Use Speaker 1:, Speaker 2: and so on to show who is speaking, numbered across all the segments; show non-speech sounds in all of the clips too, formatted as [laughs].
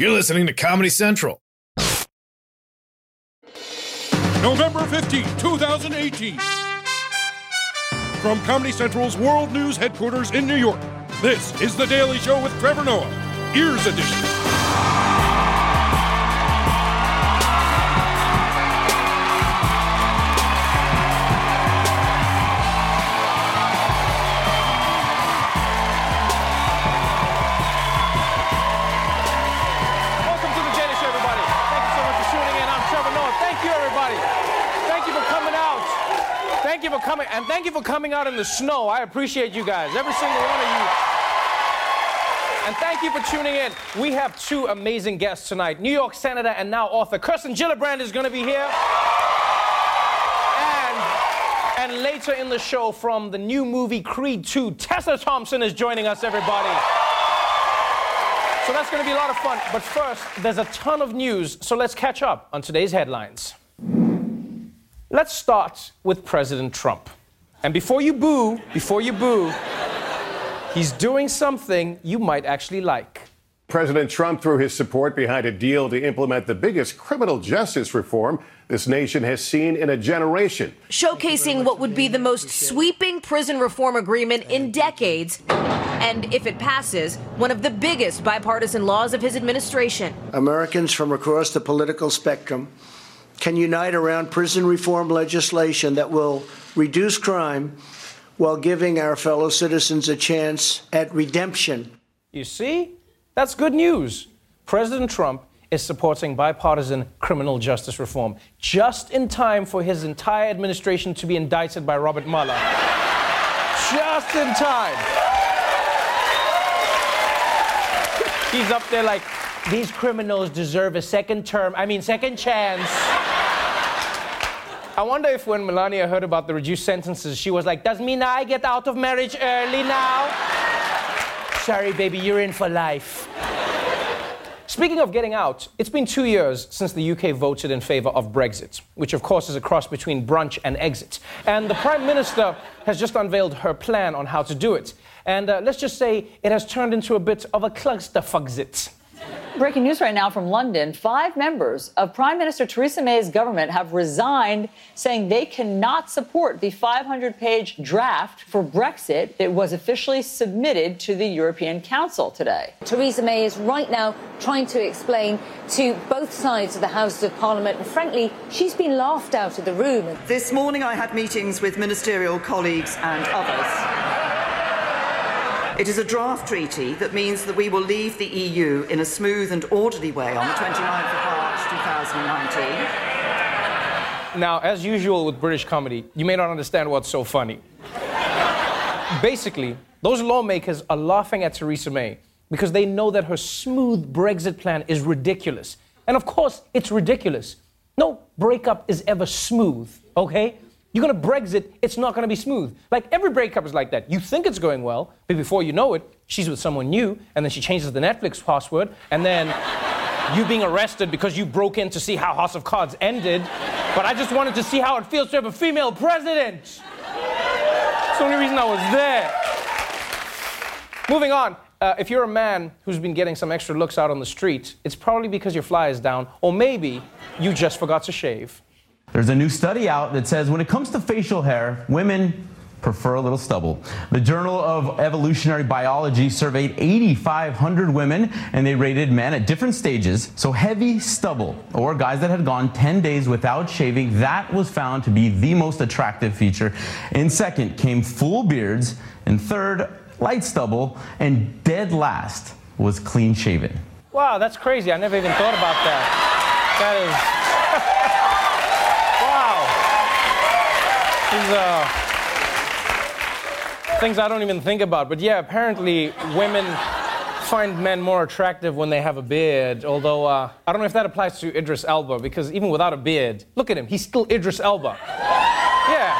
Speaker 1: You're listening to Comedy Central.
Speaker 2: November 15, 2018. From Comedy Central's World News headquarters in New York, this is The Daily Show with Trevor Noah, Ears Edition.
Speaker 3: You for coming, and thank you for coming out in the snow. I appreciate you guys, every single one of you. And thank you for tuning in. We have two amazing guests tonight. New York Senator and now author Kirsten Gillibrand is going to be here. And, and later in the show, from the new movie Creed 2, Tessa Thompson is joining us, everybody. So that's going to be a lot of fun. But first, there's a ton of news, so let's catch up on today's headlines. Let's start with President Trump. And before you boo, before you boo, he's doing something you might actually like.
Speaker 4: President Trump threw his support behind a deal to implement the biggest criminal justice reform this nation has seen in a generation.
Speaker 5: showcasing what would be the most sweeping prison reform agreement in decades. And if it passes, one of the biggest bipartisan laws of his administration.
Speaker 6: Americans from across the political spectrum can unite around prison reform legislation that will reduce crime while giving our fellow citizens a chance at redemption.
Speaker 3: You see? That's good news. President Trump is supporting bipartisan criminal justice reform just in time for his entire administration to be indicted by Robert Mueller. just in time. He's up there like, these criminals deserve a second term, I mean, second chance. I wonder if when Melania heard about the reduced sentences, she was like, Does mean I get out of marriage early now? Sorry, baby, you're in for life. Speaking of getting out, it's been two years since the UK voted in favour of Brexit, which of course is a cross between brunch and exit. And the Prime Minister has just unveiled her plan on how to do it. And uh, let's just say it has turned into a bit of a clusterfucksit.
Speaker 7: Breaking news right now from London. Five members of Prime Minister Theresa May's government have resigned, saying they cannot support the 500 page draft for Brexit that was officially submitted to the European Council today.
Speaker 8: Theresa May is right now trying to explain to both sides of the Houses of Parliament, and frankly, she's been laughed out of the room.
Speaker 9: This morning I had meetings with ministerial colleagues and others. It is a draft treaty that means that we will leave the EU in a smooth and orderly way on the 29th of March 2019.
Speaker 3: Now, as usual with British comedy, you may not understand what's so funny. Basically, those lawmakers are laughing at Theresa May because they know that her smooth Brexit plan is ridiculous. And of course, it's ridiculous. No breakup is ever smooth, okay? You're gonna Brexit, it's not gonna be smooth. Like every breakup is like that. You think it's going well, but before you know it, she's with someone new, and then she changes the Netflix password, and then [laughs] you being arrested because you broke in to see how House of Cards ended. But I just wanted to see how it feels to have a female president. That's the only reason I was there. Moving on. Uh, if you're a man who's been getting some extra looks out on the street, it's probably because your fly is down, or maybe you just forgot to shave.
Speaker 10: There's a new study out that says when it comes to facial hair, women prefer a little stubble. The Journal of Evolutionary Biology surveyed 8,500 women and they rated men at different stages. So heavy stubble, or guys that had gone 10 days without shaving, that was found to be the most attractive feature. In second came full beards. and third, light stubble. And dead last was clean shaven.
Speaker 3: Wow, that's crazy. I never even thought about that. That is. [laughs] Uh, things I don't even think about. But yeah, apparently women find men more attractive when they have a beard. Although uh, I don't know if that applies to Idris Elba because even without a beard, look at him, he's still Idris Elba. Yeah.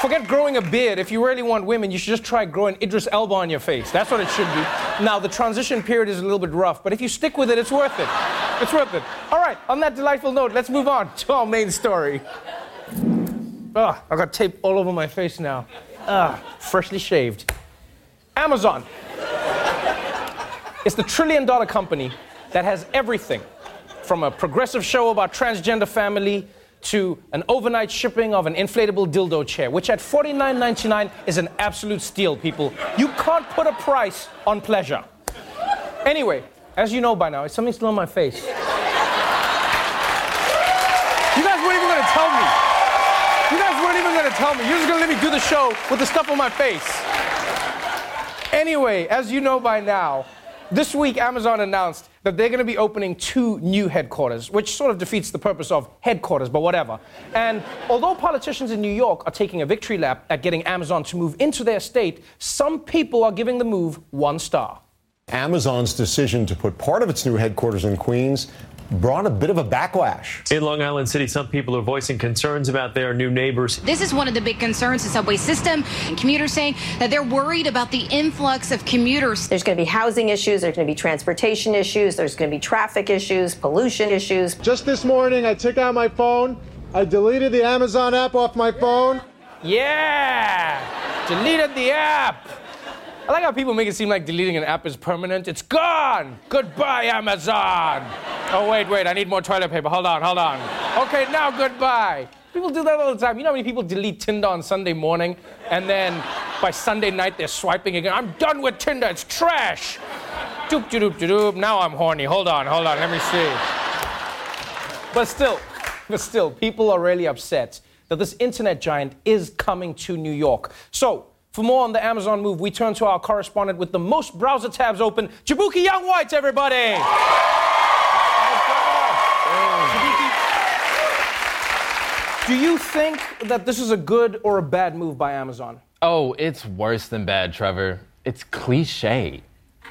Speaker 3: Forget growing a beard. If you really want women, you should just try growing Idris Elba on your face. That's what it should be. Now, the transition period is a little bit rough, but if you stick with it, it's worth it. It's worth it. All right, on that delightful note, let's move on to our main story. Ah, Ugh, I got tape all over my face now. Ugh, freshly shaved. Amazon. It's the trillion dollar company that has everything from a progressive show about transgender family to an overnight shipping of an inflatable dildo chair, which at $49.99 is an absolute steal, people. You can't put a price on pleasure. Anyway, as you know by now, it's something still on my face. You guys weren't even gonna tell me. You guys weren't even gonna tell me. You're just gonna let me do the show with the stuff on my face. Anyway, as you know by now, this week Amazon announced that they're to be opening two new headquarters, which sort of defeats the purpose of headquarters, but whatever. And although politicians in New York are taking a victory lap at getting Amazon to move into their state, some people are giving the move one star.
Speaker 11: Amazon's decision to put part of its new headquarters in Queens brought a bit of a backlash.
Speaker 12: In Long Island City, some people are voicing concerns about their new neighbors.
Speaker 13: This is one of the big concerns, the subway system, and commuters saying that they're worried about the influx of commuters.
Speaker 14: There's going to be housing issues, there's going to be transportation issues, there's going to be traffic issues, pollution issues.
Speaker 15: Just this morning, I took out my phone, I deleted the Amazon app off my phone.
Speaker 3: Yeah! Deleted the app! I like how people make it seem like deleting an app is permanent. It's gone! Goodbye, Amazon! Oh, wait, wait, I need more toilet paper. Hold on, hold on. Okay, now goodbye. People do that all the time. You know how many people delete Tinder on Sunday morning and then by Sunday night they're swiping again? I'm done with Tinder, it's trash! Doop, doop, doop, doop. Now I'm horny. Hold on, hold on, let me see. But still, but still, people are really upset that this internet giant is coming to New York. So, for more on the Amazon move, we turn to our correspondent with the most browser tabs open, Jaboukie Young Whites, everybody! Do you think that this is a good or a bad move by Amazon?
Speaker 16: Oh, it's worse than bad, Trevor. It's cliche.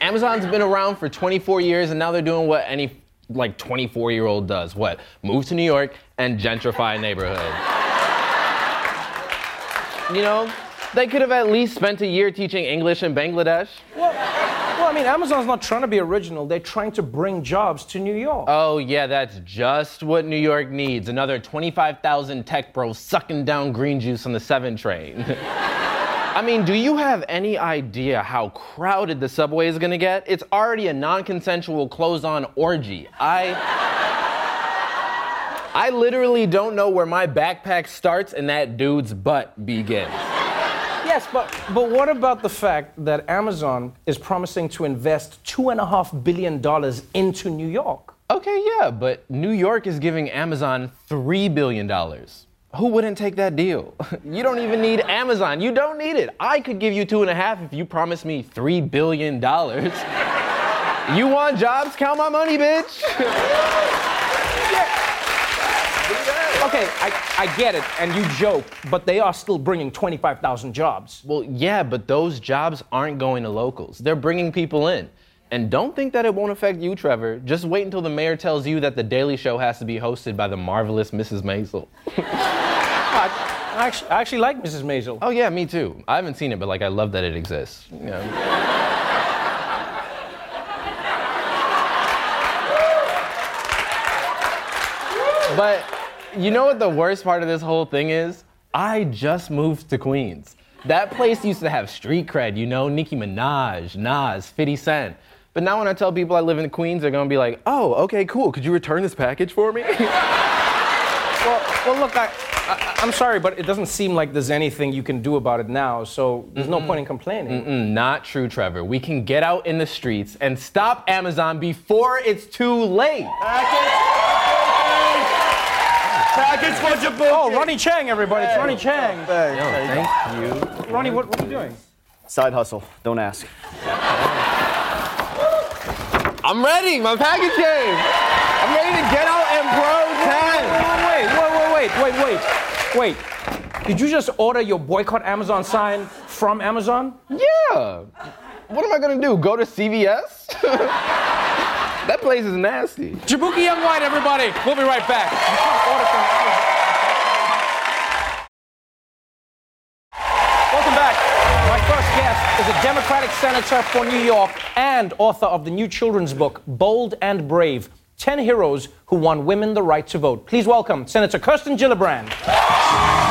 Speaker 16: Amazon's been around for 24 years and now they're doing what any like 24 year old does. What? Move to New York and gentrify a neighborhood. you know, they could have at least spent a year teaching English in Bangladesh.
Speaker 3: Well, well, I mean, Amazon's not trying to be original. They're trying to bring jobs to New York.
Speaker 16: Oh, yeah, that's just what New York needs. Another 25,000 tech bros sucking down green juice on the 7 train. [laughs] I mean, do you have any idea how crowded the subway is gonna get? It's already a non consensual close on orgy. I. I literally don't know where my backpack starts and that dude's butt begins.
Speaker 3: Yes, but, but what about the fact that Amazon is promising to invest $2.5 billion into New York?
Speaker 16: Okay, yeah, but New York is giving Amazon $3 billion. Who wouldn't take that deal? [laughs] You don't even need Amazon. You don't need it. I could give you two and a half if you promise me $3 billion. [laughs] you want jobs? Count my money, bitch. [laughs]
Speaker 3: Okay, I, I get it, and you joke, but they are still bringing 25,000 jobs.
Speaker 16: Well, yeah, but those jobs aren't going to locals. They're bringing people in. And don't think that it won't affect you, Trevor. Just wait until the mayor tells you that The Daily Show has to be hosted by the marvelous Mrs. Maisel. [laughs]
Speaker 3: I, I, actually, I actually like Mrs. Maisel.
Speaker 16: Oh, yeah, me too. I haven't seen it, but like, I love that it exists. You know? [laughs] but you know what the worst part of this whole thing is? I just moved to Queens. That place used to have street cred, you know, Nicki Minaj, Nas, 50 Cent. But now when I tell people I live in Queens, they're gonna be like, oh, okay, cool. Could you return this package for me? [laughs]
Speaker 3: well, well, look, I, I, am sorry, but it doesn't seem like there's anything you can do about it now, so there's Mm-mm. no point in complaining.
Speaker 16: Mm-mm, not true, Trevor. We can get out in the streets and stop Amazon before it's too late.
Speaker 3: Package for Jaboukie. Oh, Ronny Chieng, everybody. It's Ronny Chieng.
Speaker 16: Yo, thank you.
Speaker 3: Ronny, what, what are you doing?
Speaker 17: Side hustle. Don't ask.
Speaker 16: I'm ready. My package came. I'm ready to get out and
Speaker 3: pro 10. Wait, wait, wait, wait, wait, wait. Wait. Did you just order your boycott Amazon sign from Amazon?
Speaker 16: Yeah. What am I gonna do? Go to CVS? [laughs] That place is nasty.
Speaker 3: Jaboukie Young White, everybody. We'll be right back. Welcome back. My first guest is a Democratic senator for New York and author of the new children's book, Bold and Brave 10 Heroes Who Won Women the Right to Vote. Please welcome Senator Kirsten Gillibrand.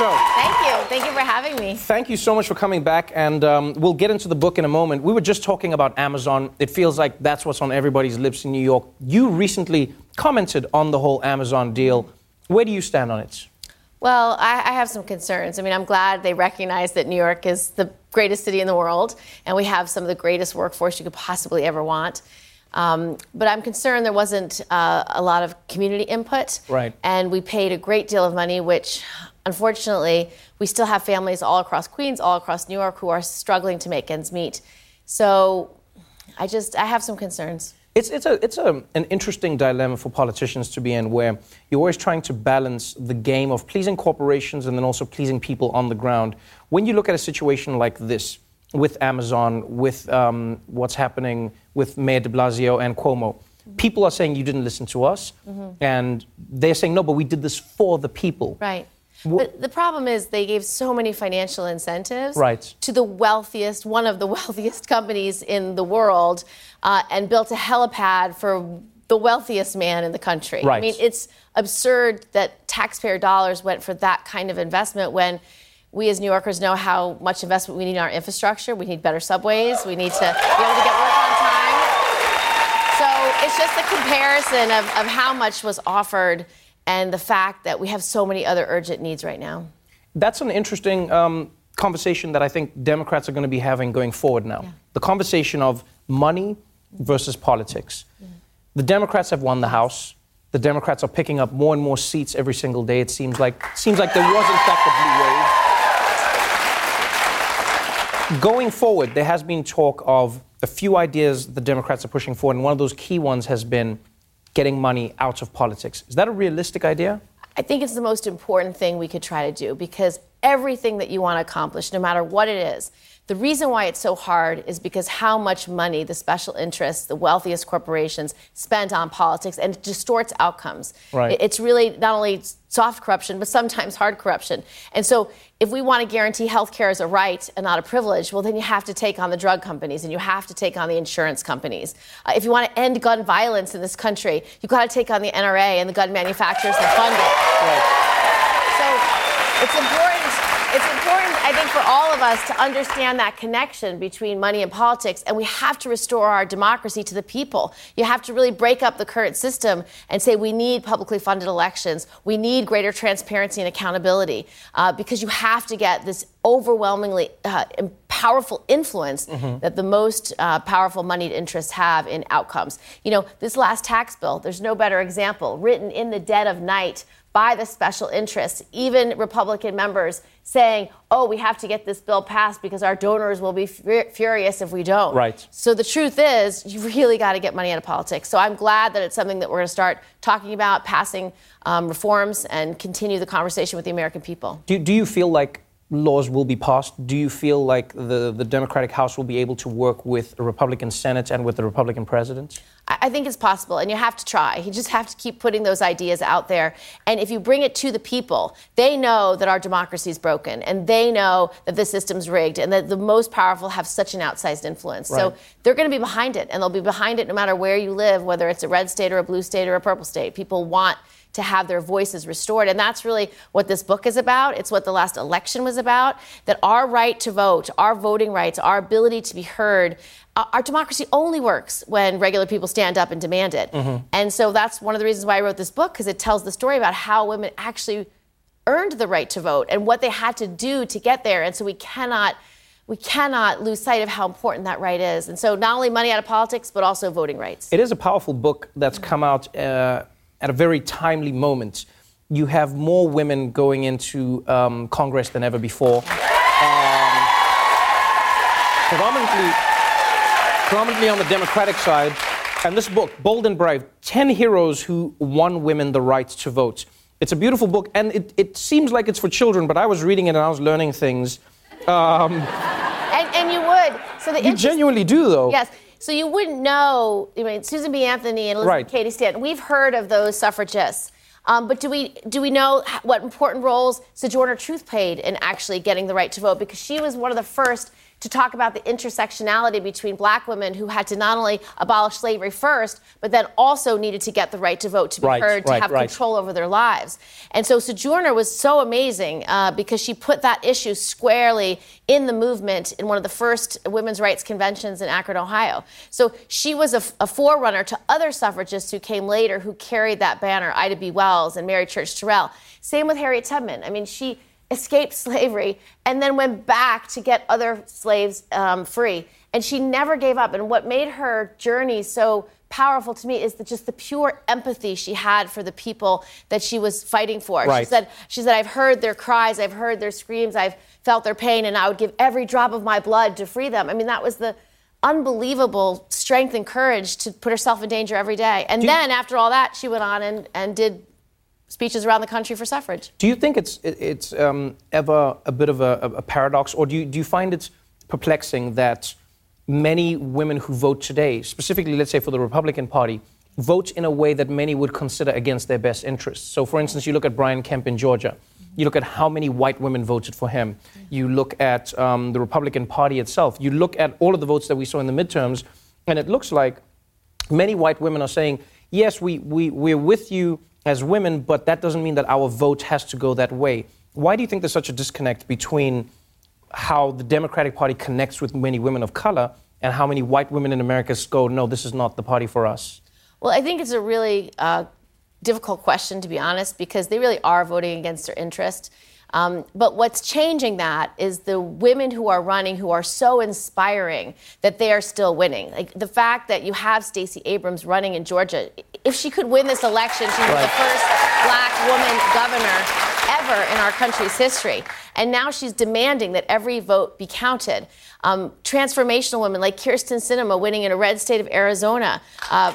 Speaker 3: Show.
Speaker 18: Thank you. Thank you for having me.
Speaker 3: Thank you so much for coming back, and um, we'll get into the book in a moment. We were just talking about Amazon. It feels like that's what's on everybody's lips in New York. You recently commented on the whole Amazon deal. Where do you stand on it?
Speaker 18: Well, I, I have some concerns. I mean, I'm glad they recognize that New York is the greatest city in the world, and we have some of the greatest workforce you could possibly ever want. Um, but I'm concerned there wasn't uh, a lot of community input.
Speaker 3: Right.
Speaker 18: And we paid a great deal of money, which unfortunately, we still have families all across Queens, all across New York who are struggling to make ends meet. So I just, I have some concerns.
Speaker 3: It's, it's, a, it's a, an interesting dilemma for politicians to be in where you're always trying to balance the game of pleasing corporations and then also pleasing people on the ground. When you look at a situation like this with Amazon, with um, what's happening with Mayor de Blasio and Cuomo, people are saying you didn't listen to us.
Speaker 18: Mm-hmm.
Speaker 3: And they're saying, no, but we did this for the people.
Speaker 18: Right. But the problem is they gave so many financial incentives
Speaker 3: Right.
Speaker 18: to the wealthiest, one of the [laughs] wealthiest companies in the world, uh, and built a helipad for the wealthiest man in the country. I mean, it's absurd that taxpayer dollars went for that kind of investment when we as New Yorkers know how much investment we need in our infrastructure. We need better subways. We need to be able to get work on time. So it's just a comparison of, of how much was offered and the fact that we have so many other urgent needs right now.
Speaker 3: That's an interesting um, conversation that I think Democrats are going to be having going forward now. The conversation of money versus politics. The Democrats have won the House. The Democrats are picking up more and more seats every single day. It seems like seems like there was in fact a blue wave. Going forward, there has been talk of a few ideas the Democrats are pushing forward, and one of those key ones has been getting money out of politics. Is that a realistic idea?
Speaker 18: I think it's the most important thing we could try to do because everything that you want to accomplish, no matter what it is, the reason why it's so hard is because how much money the special interests, the wealthiest corporations, spend on politics and it distorts outcomes.
Speaker 19: Right.
Speaker 18: It's really not only soft corruption, but sometimes hard corruption. And so, if we want to guarantee health care as a right and not a privilege, well, then you have to take on the drug companies and you have to take on the insurance companies. Uh, if you want to end gun violence in this country, you've got to take on the NRA and the gun manufacturers that fund it. Right. So it's important. I think, for all of us to understand that connection between money and politics, and we have to restore our democracy to the people. You have to really break up the current system and say we need publicly funded elections. We need greater transparency and accountability uh, because you have to get this overwhelmingly uh, powerful influence
Speaker 19: Mhm.
Speaker 18: that the most uh, powerful moneyed interests have in outcomes. You know, this last tax bill, there's no better example, written in the dead of night by the special interests, even Republican members saying, oh, we have to get this bill passed because our donors will be fu- furious if we don't.
Speaker 3: Right.
Speaker 18: So the truth is, you really got to get money out of politics. So I'm glad that it's something that we're going to start talking about, passing um, reforms, and continue the conversation with the American people.
Speaker 3: Do, do you feel like laws will be passed? Do you feel like the, the Democratic House will be able to work with a Republican Senate and with the Republican president?
Speaker 18: I think it's possible, and you have to try. You just have to keep putting those ideas out there. And if you bring it to the people, they know that our democracy is broken, and they know that the system's rigged, and that the most powerful have such an outsized influence. So they're going to be behind it, and they'll be behind it no matter where you live, whether it's a red state or a blue state or a purple state. People want to have their voices restored. And that's really what this book is about. It's what the last election was about that our right to vote, our voting rights, our ability to be heard, uh, our democracy only works when regular people stand up and demand it. And so that's one of the reasons why I wrote this book, because it tells the story about how women actually earned the right to vote and what they had to do to get there. And so we cannot. We cannot lose sight of how important that right is. And so, not only money out of politics, but also voting rights.
Speaker 3: It is a powerful book that's come out uh, at a very timely moment. You have more women going into um, Congress than ever before. Um, predominantly, predominantly on the Democratic side. And this book, Bold and Brave 10 Heroes Who Won Women the Right to Vote. It's a beautiful book, and it, it seems like it's for children, but I was reading it and I was learning things. Um,
Speaker 18: And, and you would. So the
Speaker 3: you
Speaker 18: interest-
Speaker 3: genuinely do, though.
Speaker 18: Yes. So you wouldn't know. I mean, Susan B. Anthony and Elizabeth
Speaker 3: Right.
Speaker 18: Cady Stanton. We've heard of those suffragists, um, but do we do we know what important roles Sojourner Truth played in actually getting the right to vote? Because she was one of the first to talk about the intersectionality between black women who had to not only abolish slavery first, but then also needed to get the right to vote, to be
Speaker 3: Right,
Speaker 18: heard, to have
Speaker 3: right.
Speaker 18: control over their lives. And so Sojourner was so amazing uh, because she put that issue squarely in the movement in one of the first women's rights conventions in Akron, Ohio. So she was a, a forerunner to other suffragists who came later who carried that banner, Ida B. Wells and Mary Church Terrell. Same with Harriet Tubman. I mean, she escaped slavery and then went back to get other slaves um, free. And she never gave up. And what made her journey so powerful to me is the, just the pure empathy she had for the people that she was fighting for. She said, she said, I've heard their cries, I've heard their screams, I've felt their pain, and I would give every drop of my blood to free them. I mean, that was the unbelievable strength and courage to put herself in danger every day. And
Speaker 3: Do
Speaker 18: then after all that, she went on and, and did speeches around the country for suffrage.
Speaker 3: Do you think it's it's um, ever a bit of a, a- paradox, or do you do you find it perplexing that many women who vote today, specifically, let's say for the Republican Party, vote in a way that many would consider against their best interests? So, for instance, you look at Brian Kemp in Georgia. You look at how many white women voted for him. You look at um, the Republican Party itself. You look at all of the votes that we saw in the midterms, and it looks like many white women are saying, yes, we, we, we're with you as women, but that doesn't mean that our vote has to go that way. Why do you think there's such a disconnect between how the Democratic Party connects with many women of color and how many white women in America go, no, this is not the party for us?
Speaker 18: Well, I think it's a really uh, difficult question, to be honest, because they really are voting against their interest. Um, but what's changing that is the women who are running who are so inspiring that they are still winning. Like the fact that you have Stacey Abrams running in Georgia, if she could win this election, she would be the first black woman governor ever in our country's history. And now she's demanding that every vote be counted. Um, transformational women like Kyrsten Sinema winning in a red state of Arizona. Uh,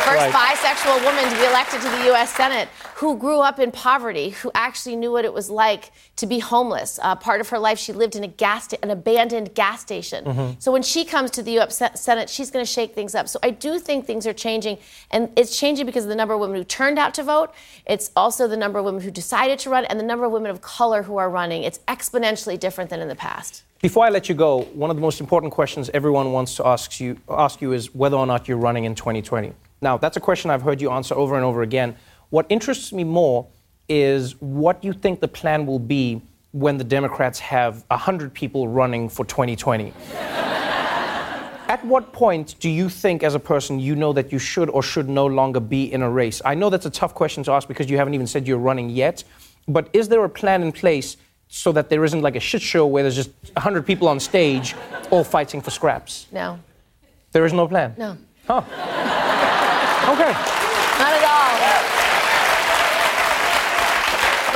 Speaker 18: First
Speaker 3: Right.
Speaker 18: bisexual woman to be elected to the U.S. Senate who grew up in poverty, who actually knew what it was like to be homeless. Uh, part of her life, she lived in a gas, sta- an abandoned gas station.
Speaker 3: Mhm.
Speaker 18: So when she comes to the U.S. Senate, she's going to shake things up. So I do think things are changing, and it's changing because of the number of women who turned out to vote. It's also the number of women who decided to run, and the number of women of color who are running. It's exponentially different than in the past.
Speaker 3: Before I let you go, one of the most important questions everyone wants to ask you, ask you is whether or not you're running in 2020. Now, that's a question I've heard you answer over and over again. What interests me more is what you think the plan will be when the Democrats have 100 people running for 2020. [laughs] At what point do you think, as a person, you know that you should or should no longer be in a race? I know that's a tough question to ask because you haven't even said you're running yet, but is there a plan in place so that there isn't like a shit show where there's just 100 people on stage all fighting for scraps?
Speaker 18: No.
Speaker 3: There is no plan?
Speaker 18: No.
Speaker 3: Huh. [laughs] Okay.
Speaker 18: Not at all.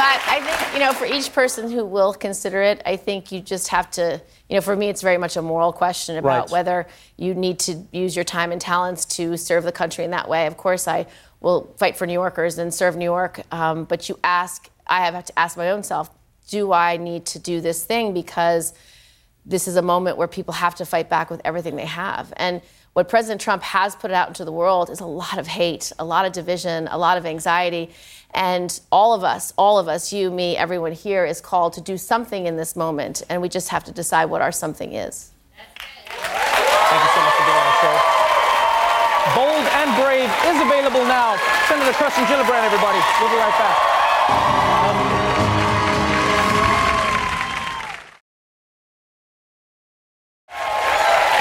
Speaker 18: But I think, you know, for each person who will consider it, I think you just have to, you know, for me, it's very much a moral question about
Speaker 3: Right.
Speaker 18: whether you need to use your time and talents to serve the country in that way. Of course, I will fight for New Yorkers and serve New York. Um, but you ask, I have to ask my own self, do I need to do this thing because this is a moment where people have to fight back with everything they have. And what President Trump has put out into the world is a lot of hate, a lot of division, a lot of anxiety. And all of us, all of us, you, me, everyone here, is called to do something in this moment. And we just have to decide what our something is.
Speaker 3: Thank you so much for being on the show. Bold and Brave is available now. Senator Kirsten Gillibrand, everybody. We'll be right back.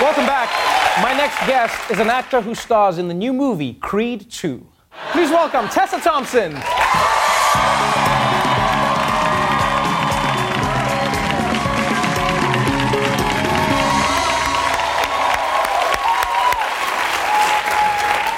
Speaker 3: Welcome back. My next guest is an actor who stars in the new movie Creed 2. Please welcome Tessa Thompson.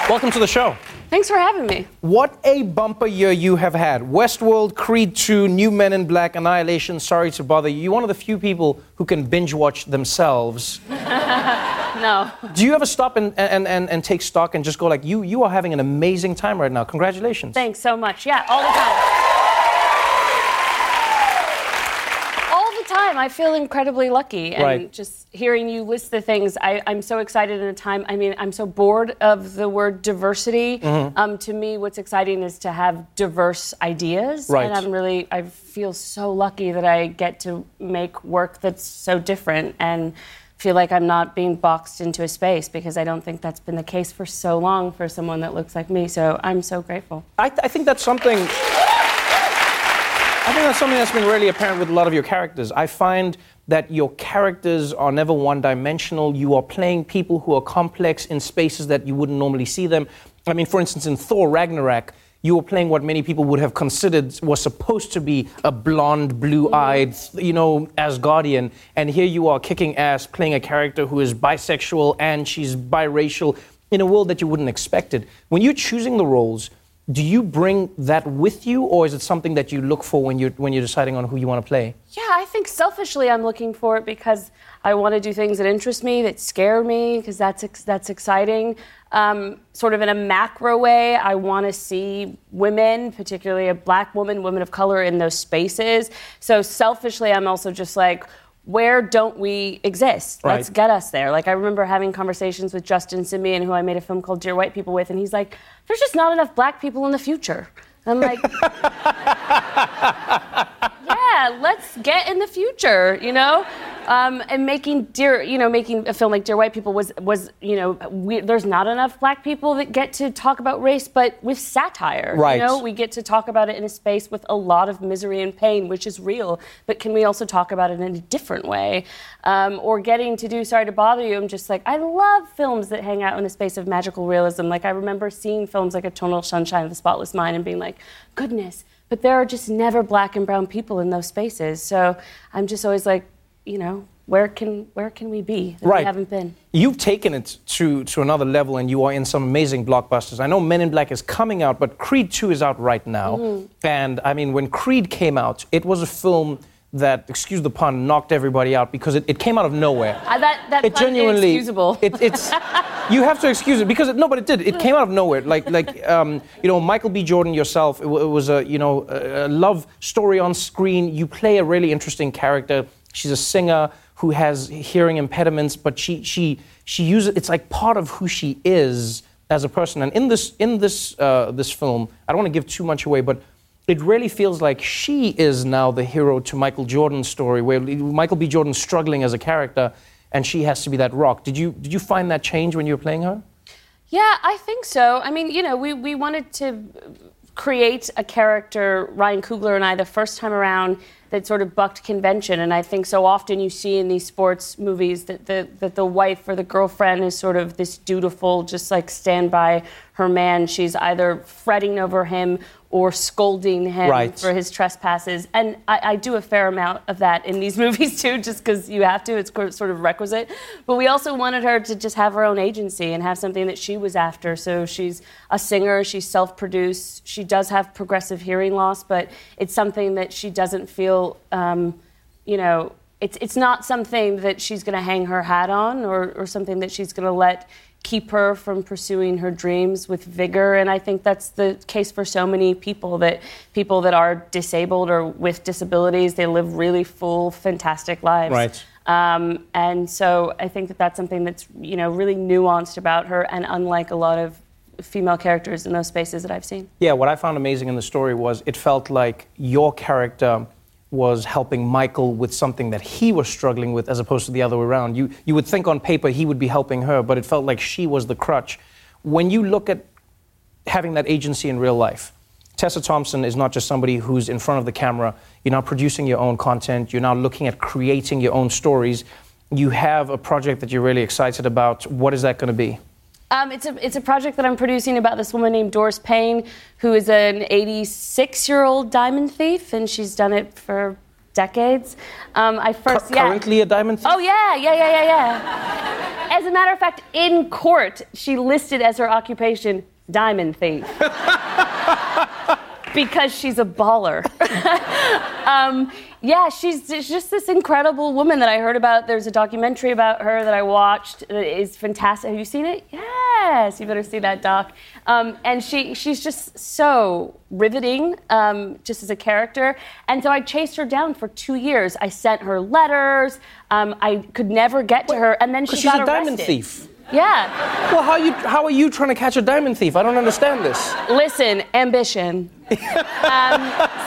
Speaker 3: Welcome to the show.
Speaker 19: Thanks for having me.
Speaker 3: What a bumper year you have had. Westworld, Creed 2, New Men in Black, Annihilation, Sorry to Bother You. You're one of the few people who can binge watch themselves. [laughs]
Speaker 19: no.
Speaker 3: Do you ever stop and, and, and, and take stock and just go like, you, you are having an amazing time right now. Congratulations.
Speaker 19: Thanks so much. Yeah, all the time. All the time. Am. I feel incredibly lucky. And
Speaker 3: Right.
Speaker 19: just hearing you list the things, I, I'm so excited in a time. I mean, I'm so bored of the word diversity.
Speaker 3: Mhm.
Speaker 19: Um, to me, what's exciting is to have diverse ideas.
Speaker 3: Right.
Speaker 19: And I'm really, I feel so lucky that I get to make work that's so different and feel like I'm not being boxed into a space because I don't think that's been the case for so long for someone that looks like me. So I'm so grateful.
Speaker 3: I, I think that's something. Think that's something that's been really apparent with a lot of your characters. I find that your characters are never one dimensional. You are playing people who are complex in spaces that you wouldn't normally see them. I mean, for instance, in Thor Ragnarok, you were playing what many people would have considered was supposed to be a blonde, blue eyed, you know, Asgardian. And here you are kicking ass playing a character who is bisexual and she's biracial in a world that you wouldn't expect it. When you're choosing the roles, do you bring that with you, or is it something that you look for when you're when you're deciding on who you want to play?
Speaker 19: Yeah, I think selfishly I'm looking for it because I want to do things that interest me, that scare me, because that's that's exciting. Um, sort of in a macro way, I want to see women, particularly a black woman, women of color, in those spaces. So selfishly, I'm also just like. Where don't we exist? Let's get us there. Like I remember having conversations with Justin Simien, who I made a film called Dear White People with, and he's like, "There's just not enough black people in the future." I'm like, [laughs] [laughs] yeah, let's get in the future, you know? Um, and making dear, you know, making a film like Dear White People was, was you know, we, there's not enough black people that get to talk about race, but with satire.
Speaker 3: Right.
Speaker 19: You know, we get to talk about it in a space with a lot of misery and pain, which is real, but can we also talk about it in a different way? Um, or getting to do Sorry to Bother You, I'm just like, I love films that hang out in a space of magical realism. Like, I remember seeing films like Eternal Sunshine of the Spotless Mind and being like, goodness, but there are just never black and brown people in those spaces. So I'm just always like, you know, where can where can we be that we
Speaker 3: Right.
Speaker 19: haven't been?
Speaker 3: You've taken it to, to another level and you are in some amazing blockbusters. I know Men in Black is coming out, but Creed 2 is out right now.
Speaker 19: Mhm.
Speaker 3: And I mean, when Creed came out, it was a film that, excuse the pun, knocked everybody out because it, it came out of nowhere.
Speaker 19: Uh, that that
Speaker 3: It
Speaker 19: pun
Speaker 3: genuinely-
Speaker 19: inexcusable.
Speaker 3: It, it's [laughs] you have to excuse it because it, no, but it did. It came out of nowhere. Like like um, you know, Michael B. Jordan yourself. It, w- it was a you know a, a love story on screen. You play a really interesting character. She's a singer who has hearing impediments, but she she she uses it's like part of who she is as a person. And in this in this uh, this film, I don't want to give too much away, but it really feels like she is now the hero to Michael Jordan's story, where Michael B. Jordan's struggling as a character, and she has to be that rock. Did you did you find that change when you were playing her?
Speaker 19: Yeah, I think so. I mean, you know, we, we wanted to create a character, Ryan Coogler and I, the first time around that sort of bucked convention. And I think so often you see in these sports movies that the, that the wife or the girlfriend is sort of this dutiful, just like stand by her man. She's either fretting over him or scolding him
Speaker 3: Right.
Speaker 19: for his trespasses. And I, I do a fair amount of that in these [laughs] movies too, just because you have to. It's sort of requisite. But we also wanted her to just have her own agency and have something that she was after. So she's a singer, she's self produced, she does have progressive hearing loss, but it's something that she doesn't feel, um, you know, it's, it's not something that she's going to hang her hat on or, or something that she's going to let keep her from pursuing her dreams with vigor. And i think that's the case for so many people that people that are disabled or with disabilities they live really full fantastic lives.
Speaker 3: Right.
Speaker 19: um, and so i think that that's something that's you know really nuanced about her and unlike a lot of female characters in those spaces that i've seen.
Speaker 3: Yeah, what I found amazing in the story was it felt like your character was helping Michael with something that he was struggling with as opposed to the other way around. You, you would think on paper he would be helping her, but it felt like she was the crutch. When you look at having that agency in real life, Tessa Thompson is not just somebody who's in front of the camera. You're now producing your own content. You're now looking at creating your own stories. You have a project that you're really excited about. What is that going to be?
Speaker 19: Um, it's, a, it's a project that I'm producing about this woman named Doris Payne, who is an 86 year old diamond thief, and she's done it for decades. Um, I first, yeah.
Speaker 3: Currently a diamond thief?
Speaker 19: Oh, yeah, yeah, yeah, yeah, yeah. As a matter of fact, in court, she listed as her occupation diamond thief. [laughs] because she's a baller. [laughs] um, yeah, she's, just this incredible woman that I heard about. There's a documentary about her that I watched that is fantastic. Have you seen it? Yes, you better see that doc. Um, and she she's just so riveting, um, just as a character. And so I chased her down for two years. I sent her letters. Um, I could never get to her, and then she
Speaker 3: Because she's
Speaker 19: got
Speaker 3: a diamond
Speaker 19: arrested.
Speaker 3: thief.
Speaker 19: Yeah.
Speaker 3: Well, how you how are you trying to catch a diamond thief? I don't understand this.
Speaker 19: Listen, ambition. [laughs] um,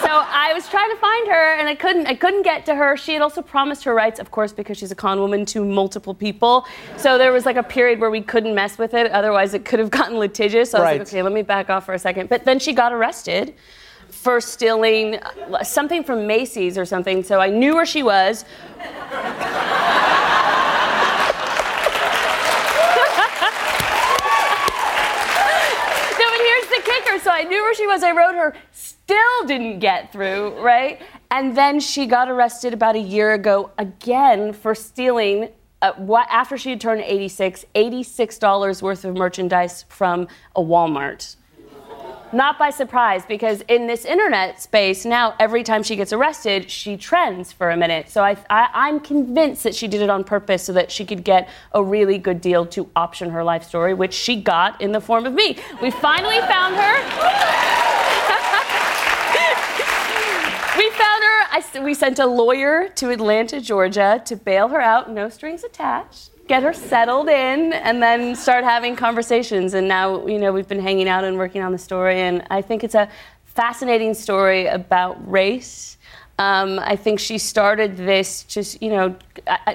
Speaker 19: so I was trying to find her, and I couldn't. I couldn't get to her. She had also promised her rights, of course, because she's a con woman to multiple people. So there was like a period where we couldn't mess with it. Otherwise, it could have [laughs] gotten litigious. So I was
Speaker 3: Right.
Speaker 19: like, okay, let me back off for a second. But then she got arrested for stealing something from Macy's or something. So I knew where she was. No, but here's the she was. I wrote her, still didn't get through, right? And then she got arrested about a year ago again for stealing. Uh, what, after she had turned 86, $86 worth of merchandise from a Walmart. Not by surprise, because in this internet space, now every time she gets arrested, she trends for a minute. So I, I, I'm convinced that she did it on purpose so that she could get a really good deal to option her life story, which she got in the form of me. We finally found her. [laughs] we found her. I, we sent a lawyer to Atlanta, Georgia, to bail her out, no strings attached, get her settled in, and then start having conversations. And now, you know, we've been hanging out and working on the story. And I think it's a fascinating story about race. Um, I think she started this just, you know,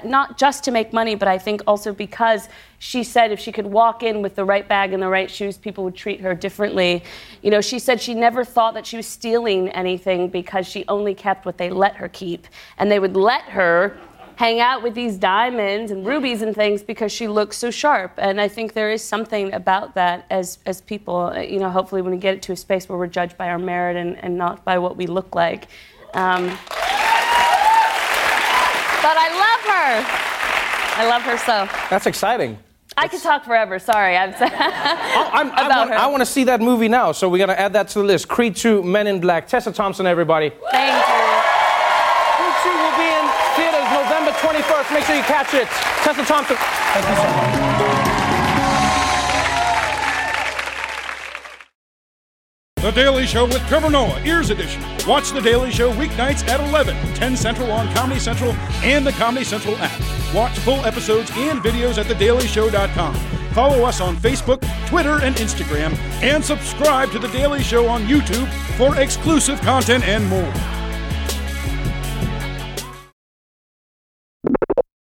Speaker 19: not just to make money, but I think also because she said if she could walk in with the right bag and the right shoes, people would treat her differently. You know, she said she never thought that she was stealing anything because she only kept what they let her keep. And they would let her hang out with these diamonds and rubies and things because she looks so sharp. And I think there is something about that as, as people, you know, hopefully when we get it to a space where we're judged by our merit and, and not by what we look like. Um, but I love her. I love her so.
Speaker 3: That's exciting.
Speaker 19: I could talk forever. Sorry, I'm. [laughs]
Speaker 3: I'm, I,
Speaker 19: About.
Speaker 3: I want to see that movie now, so we're gonna add that to the list. Creed 2, Men in Black. Tessa Thompson, everybody.
Speaker 19: Thank you.
Speaker 3: Creed 2 will be in theaters November 21st. Make sure you catch it. Tessa Thompson. Thank you so much.
Speaker 2: The Daily Show with Trevor Noah, Ears Edition. Watch The Daily Show weeknights at 11, 10 Central on Comedy Central and the Comedy Central app. Watch full episodes and videos at thedailyshow.com. Follow us on Facebook, Twitter, and Instagram, and subscribe to The Daily Show on YouTube for exclusive content and more.